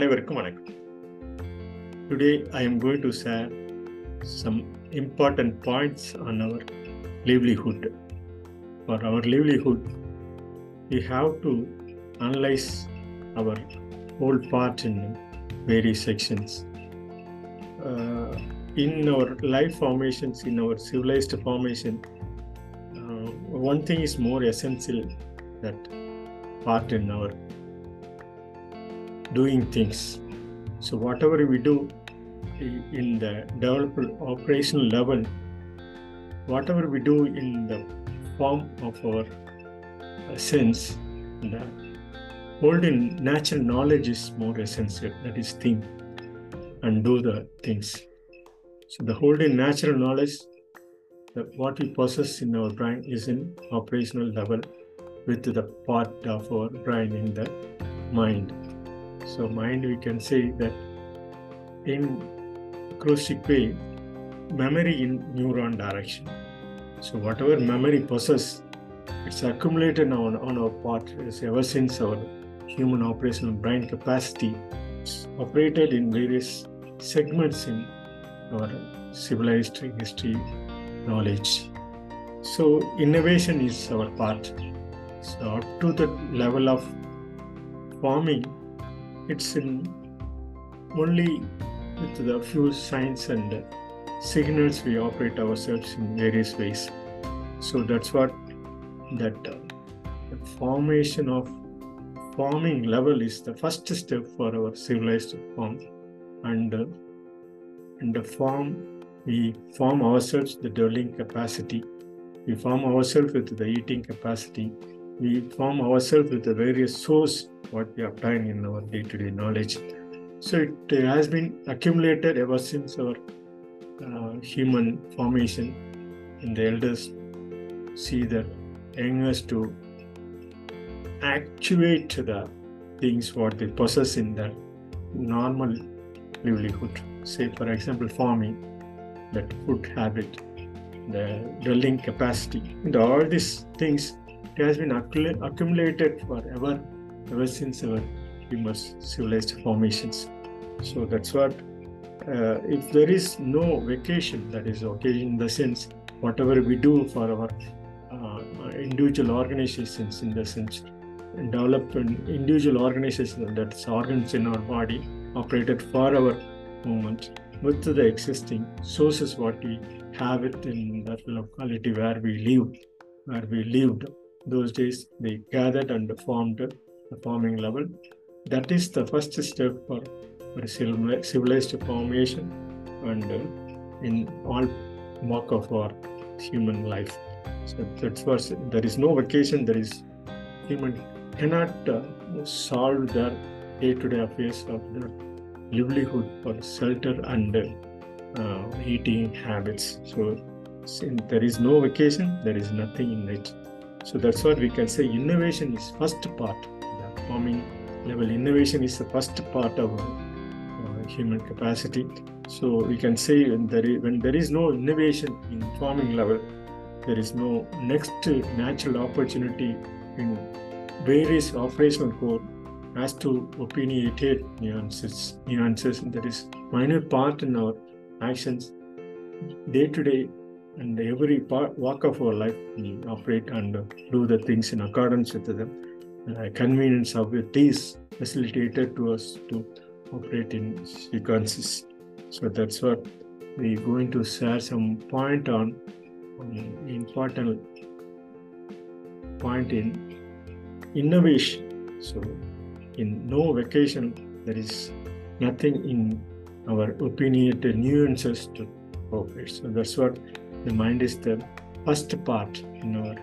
அனைவருக்கும் வணக்கம் today I am going to share some important points on our livelihood for our livelihood we have to analyze our whole part in various sections uh, in our life formations in our civilized formation uh, one thing is more essential that part in our doing things so whatever we do in the developed operational level whatever we do in the form of our sense, the holding natural knowledge is more essential. That is, think and do the things. So, the holding natural knowledge, what we possess in our brain is in operational level with the part of our brain in the mind. So, mind we can say that in acrostic way, memory in neuron direction. So whatever memory possess, it's accumulated on, on our part ever since our human operational brain capacity operated in various segments in our civilized history knowledge. So innovation is our part. So up to the level of forming, it's in only with the few signs and signals we operate ourselves in various ways. So that's what that uh, formation of forming level is the first step for our civilized form. And uh, in the form we form ourselves the dwelling capacity. We form ourselves with the eating capacity we form ourselves with the various source what we obtain in our day-to-day knowledge. So it has been accumulated ever since our uh, human formation. And the elders see the youngest to actuate the things what they possess in their normal livelihood. Say for example farming that food habit the dwelling capacity. And all these things it has been accumula- accumulated forever ever since our human civilized formations so that's what uh, if there is no vacation, that is occasion in the sense, whatever we do for our uh, individual organizations, in the sense, develop an individual organization that's organs in our body operated for our movement with the existing sources what we have it in that locality where we live, where we lived. Those days they gathered and formed the forming level. That is the first step for for civil- civilized formation and uh, in all walk of our human life. So that's what there is no vacation. There is human cannot uh, solve their day-to-day affairs of their livelihood for shelter and uh, eating habits. So since there is no vacation, there is nothing in it. So that's what we can say. Innovation is first part. The forming level innovation is the first part of uh, human capacity. So we can say when there, is, when there is no innovation in farming level, there is no next natural opportunity in various operational core as to opinionated nuances. Nuances that is minor part in our actions day to day and every part walk of our life we operate and do the things in accordance with them. The convenience of it is facilitated to us to operate in sequences. So that's what we're going to share some point on, important point in innovation. So in no vacation, there is nothing in our opinionated nuances to operate. So that's what the mind is the first part in our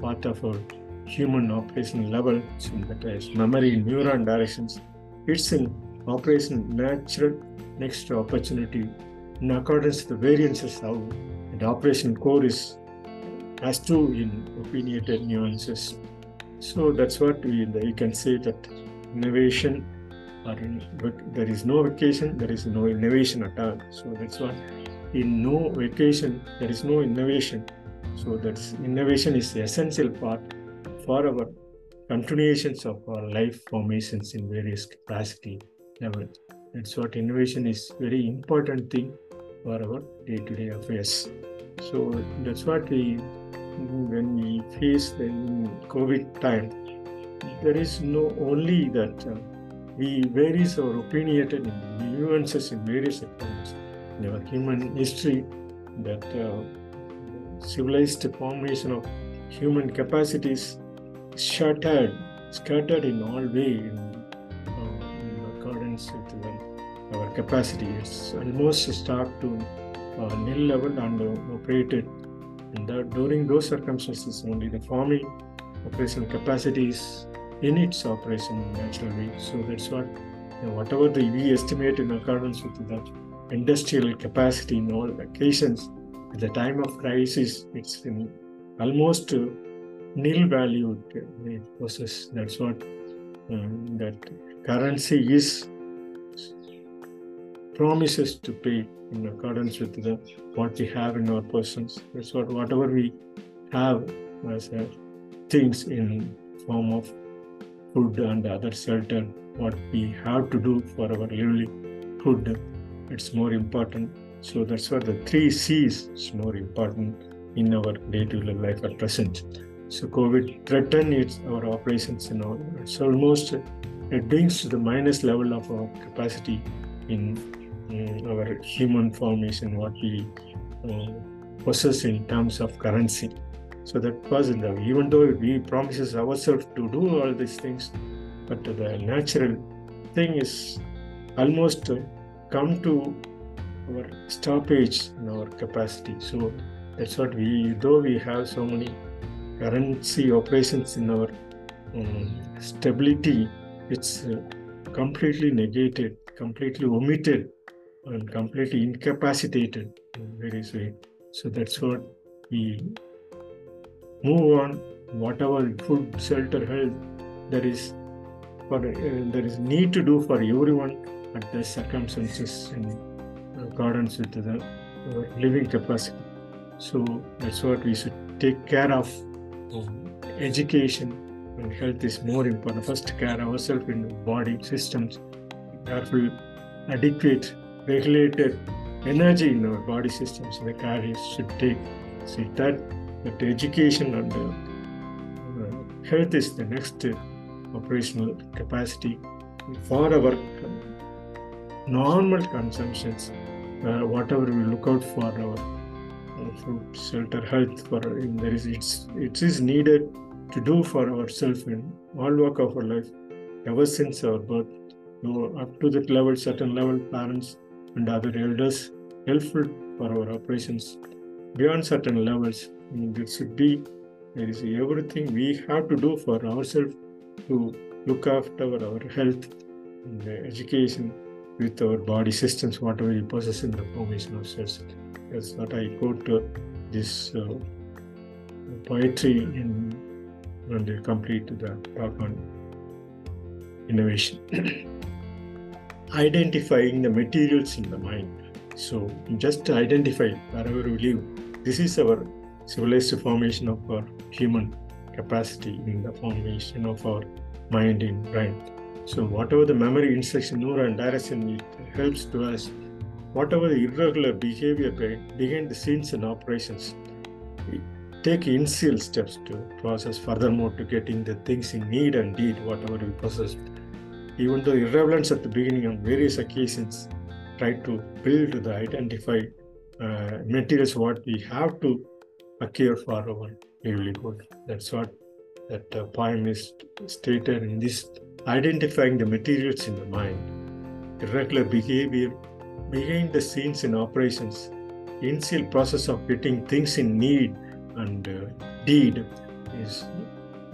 part of our human operation level. So that is memory neuron directions. It's in operation natural next opportunity in accordance to the variances how the operation core is as to in opinionated nuances. So that's what we you can say that innovation or in, there is no vacation, there is no innovation at all. So that's what in no vacation there is no innovation. So that's innovation is the essential part for our continuations of our life formations in various capacity level. That's what innovation is very important thing for our day-to-day affairs. So that's what we when we face the COVID time, there is no only that uh, we varies our opinionated nuances in various accounts our human history that uh, civilized formation of human capacities shattered, scattered in all way in, uh, in accordance with the, our capacity. It's almost start to uh, nil level and uh, operated. And that during those circumstances, only the farming operational capacities in its operation naturally. So that's what you know, whatever the we estimate in accordance with the industrial capacity in all occasions, at the time of crisis, it's almost uh, nil value it. That's what um, that currency is promises to pay in accordance with the what we have in our persons. That's what whatever we have as uh, things in form of food and other shelter, what we have to do for our livelihood, it's more important. So that's what the three C's is more important in our day-to-day life at present. So COVID threatened its our operations and all. It's almost it brings to the minus level of our capacity in, in our human formation, what we uh, possess in terms of currency. So that was the even though we promises ourselves to do all these things, but the natural thing is almost come to our stoppage in our capacity. So that's what we though we have so many currency operations in our um, stability, it's uh, completely negated, completely omitted, and completely incapacitated in various ways. So that's what we move on whatever food shelter health there is for uh, there is need to do for everyone at the circumstances in accordance with the uh, living capacity. So that's what we should take care of. Um, education and health is more important. First care ourselves in body systems. Careful adequate regulated energy in our body systems. The care should take. See that but education and uh, health is the next operational capacity for our normal consumptions. Uh, whatever we look out for our food, shelter, health, for there is it's it is needed to do for ourselves in all walk of our life ever since our birth. So up to that level, certain level, parents and other elders helpful for our operations. Beyond certain levels, there should be there is everything we have to do for ourselves to look after our health and education with our body systems, whatever we possess in the formation of cells. That's what I quote uh, this uh, poetry in, and complete the talk on innovation. Identifying the materials in the mind. So just identify wherever we live. This is our civilized formation of our human capacity in the formation of our mind in brain. So whatever the memory instruction, neuron direction it helps to us, whatever the irregular behavior behind the scenes and operations, take initial steps to process furthermore to getting the things in need and deed, whatever we possess. Even though irrelevance at the beginning on various occasions, try to build the identify uh, materials what we have to care for our livelihood. That's what that uh, poem is stated in this identifying the materials in the mind, irregular behavior behind the scenes in operations, initial process of getting things in need and uh, deed is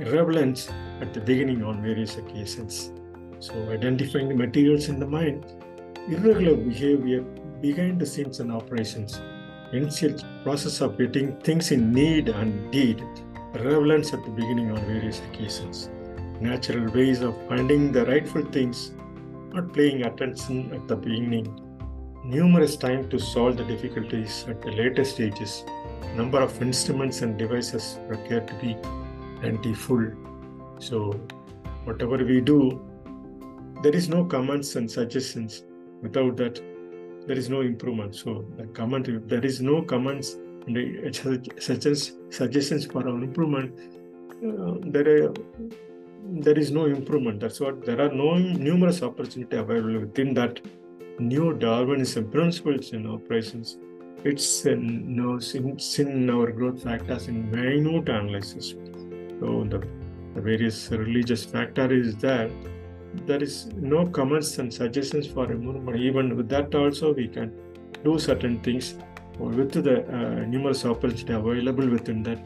irrelevance at the beginning on various occasions. So identifying the materials in the mind, irregular behavior behind the scenes and operations, initial process of getting things in need and deed, relevance at the beginning on various occasions, natural ways of finding the rightful things, not paying attention at the beginning, numerous time to solve the difficulties at the later stages, number of instruments and devices required to be plentiful. So, whatever we do, there is no comments and suggestions. Without that, there is no improvement. So the comment, if there is no comments and suggestions suggestions for our improvement, uh, there are, there is no improvement. That's what there are no numerous opportunity available within that new Darwinism principles in operations. It's in, no, it's in our growth factors in minute analysis. So the, the various religious factor is there there is no comments and suggestions for improvement. Even with that, also we can do certain things with the uh, numerous opportunities available within that.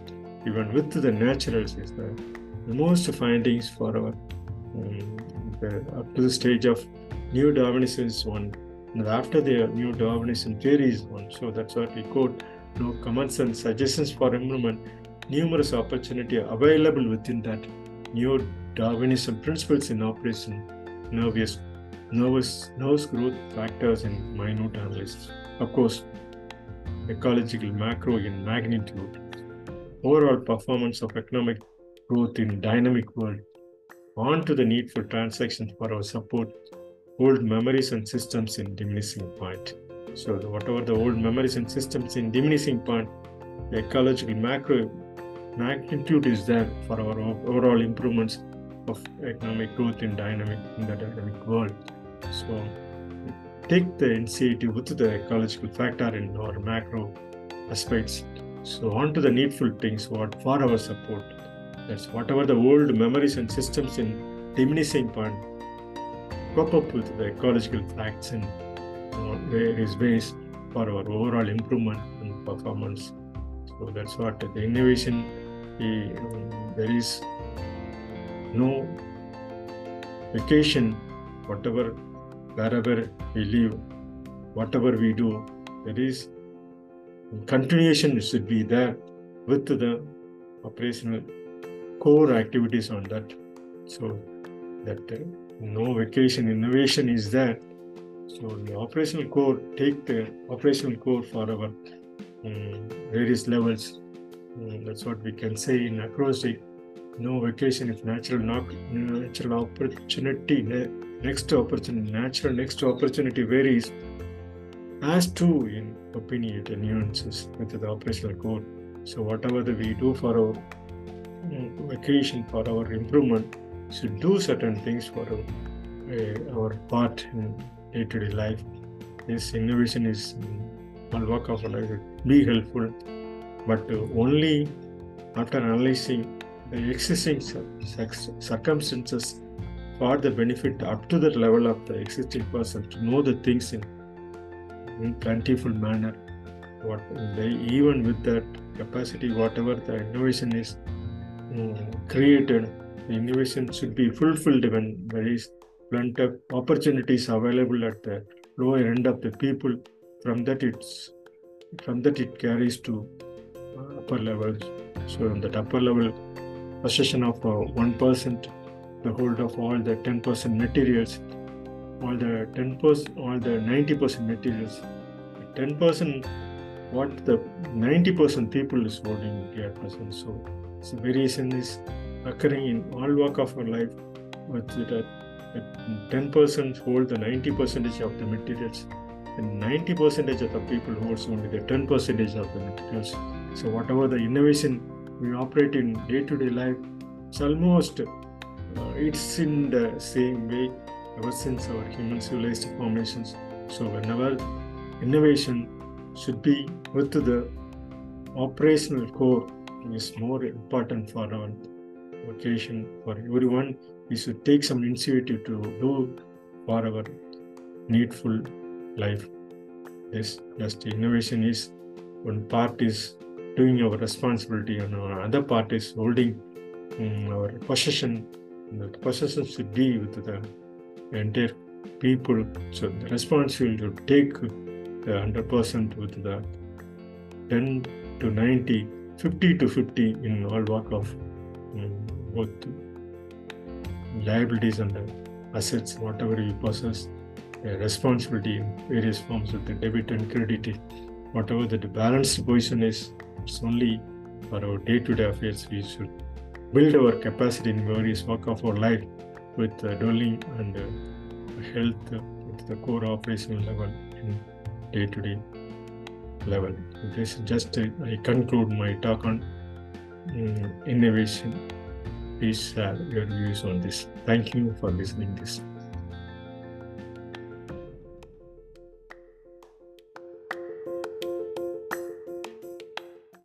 Even with the naturals is the, the most findings for our um, the, up to the stage of new Darwinism is one. And after the new Darwinism theory is one. So that's what we quote. No comments and suggestions for improvement. Numerous opportunity available within that new Darwinism principles in operation, nervous, nervous, nervous growth factors in minute analysis. Of course, ecological macro in magnitude, overall performance of economic growth in dynamic world, on to the need for transactions for our support, old memories and systems in diminishing point. So whatever the old memories and systems in diminishing point, the ecological macro magnitude is there for our overall improvements of economic growth in dynamic in the dynamic world. So take the initiative with the ecological factor in our macro aspects. So on to the needful things what for our support. That's whatever the old memories and systems in diminishing point cope up with the ecological facts in various ways for our overall improvement and performance. So that's what the innovation. The, there is no vacation, whatever, wherever we live, whatever we do, there is continuation should be there with the operational core activities on that. So that uh, no vacation innovation is there. So the operational core take the operational core for our um, various levels. Um, that's what we can say in acrostic no vacation if natural not natural opportunity next opportunity natural next opportunity varies as to in opinionated nuances with the operational code so whatever the we do for our vacation for our improvement should do certain things for our, uh, our part in day-to-day life this innovation is all work of life be helpful but only after analyzing the existing circumstances for the benefit up to the level of the existing person to know the things in, in plentiful manner. What they, even with that capacity, whatever the innovation is created, the innovation should be fulfilled when there is plenty of opportunities available at the lower end of the people. From that, it's from that it carries to upper levels. So, on that upper level, possession of uh, 1%, the hold of all the 10% materials, all the 10%, all the 90% materials. 10% what the 90% people is holding at present. So, so variation is occurring in all walk of our life with that, that 10% hold the 90 percentage of the materials and 90 percentage of the people holds only the 10 percentage of the materials. So whatever the innovation we operate in day-to-day life it's almost uh, it's in the same way ever since our human civilized formations so whenever innovation should be with the operational core is more important for our vocation for everyone. We should take some initiative to do for our needful life. This just innovation is one part is doing our responsibility and other part is holding um, our possession. The possession should be with the entire people. So the responsibility to take the 100% with the 10 to 90 50 to 50 in all walk of um, both liabilities and assets whatever you possess responsibility in various forms of the debit and credit whatever the balanced position is it's only for our day-to-day affairs we should build our capacity in various walk of our life with uh, dwelling and uh, health at the core operational level in day-to-day level. This is just uh, I conclude my talk on um, innovation. Please share your views on this. Thank you for listening this.